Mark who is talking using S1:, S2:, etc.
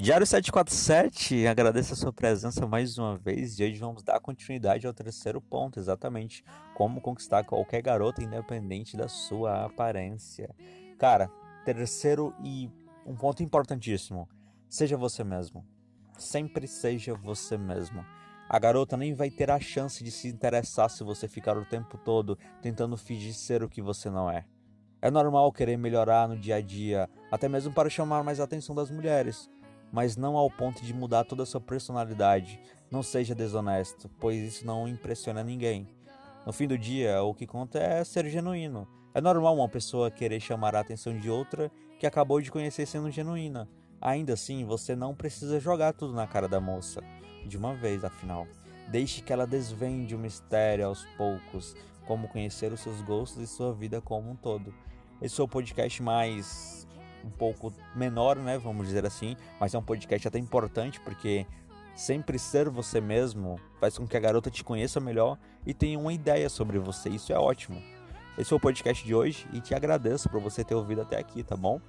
S1: Diário 747, agradeço a sua presença mais uma vez e hoje vamos dar continuidade ao terceiro ponto, exatamente como conquistar qualquer garota independente da sua aparência. Cara, terceiro e um ponto importantíssimo, seja você mesmo. Sempre seja você mesmo. A garota nem vai ter a chance de se interessar se você ficar o tempo todo tentando fingir ser o que você não é. É normal querer melhorar no dia a dia, até mesmo para chamar mais a atenção das mulheres mas não ao ponto de mudar toda a sua personalidade. Não seja desonesto, pois isso não impressiona ninguém. No fim do dia, o que conta é ser genuíno. É normal uma pessoa querer chamar a atenção de outra que acabou de conhecer sendo genuína. Ainda assim, você não precisa jogar tudo na cara da moça, de uma vez, afinal. Deixe que ela desvende o mistério aos poucos, como conhecer os seus gostos e sua vida como um todo. Esse é o podcast mais um pouco menor, né? Vamos dizer assim, mas é um podcast até importante porque sempre ser você mesmo faz com que a garota te conheça melhor e tenha uma ideia sobre você. Isso é ótimo. Esse é o podcast de hoje e te agradeço por você ter ouvido até aqui, tá bom?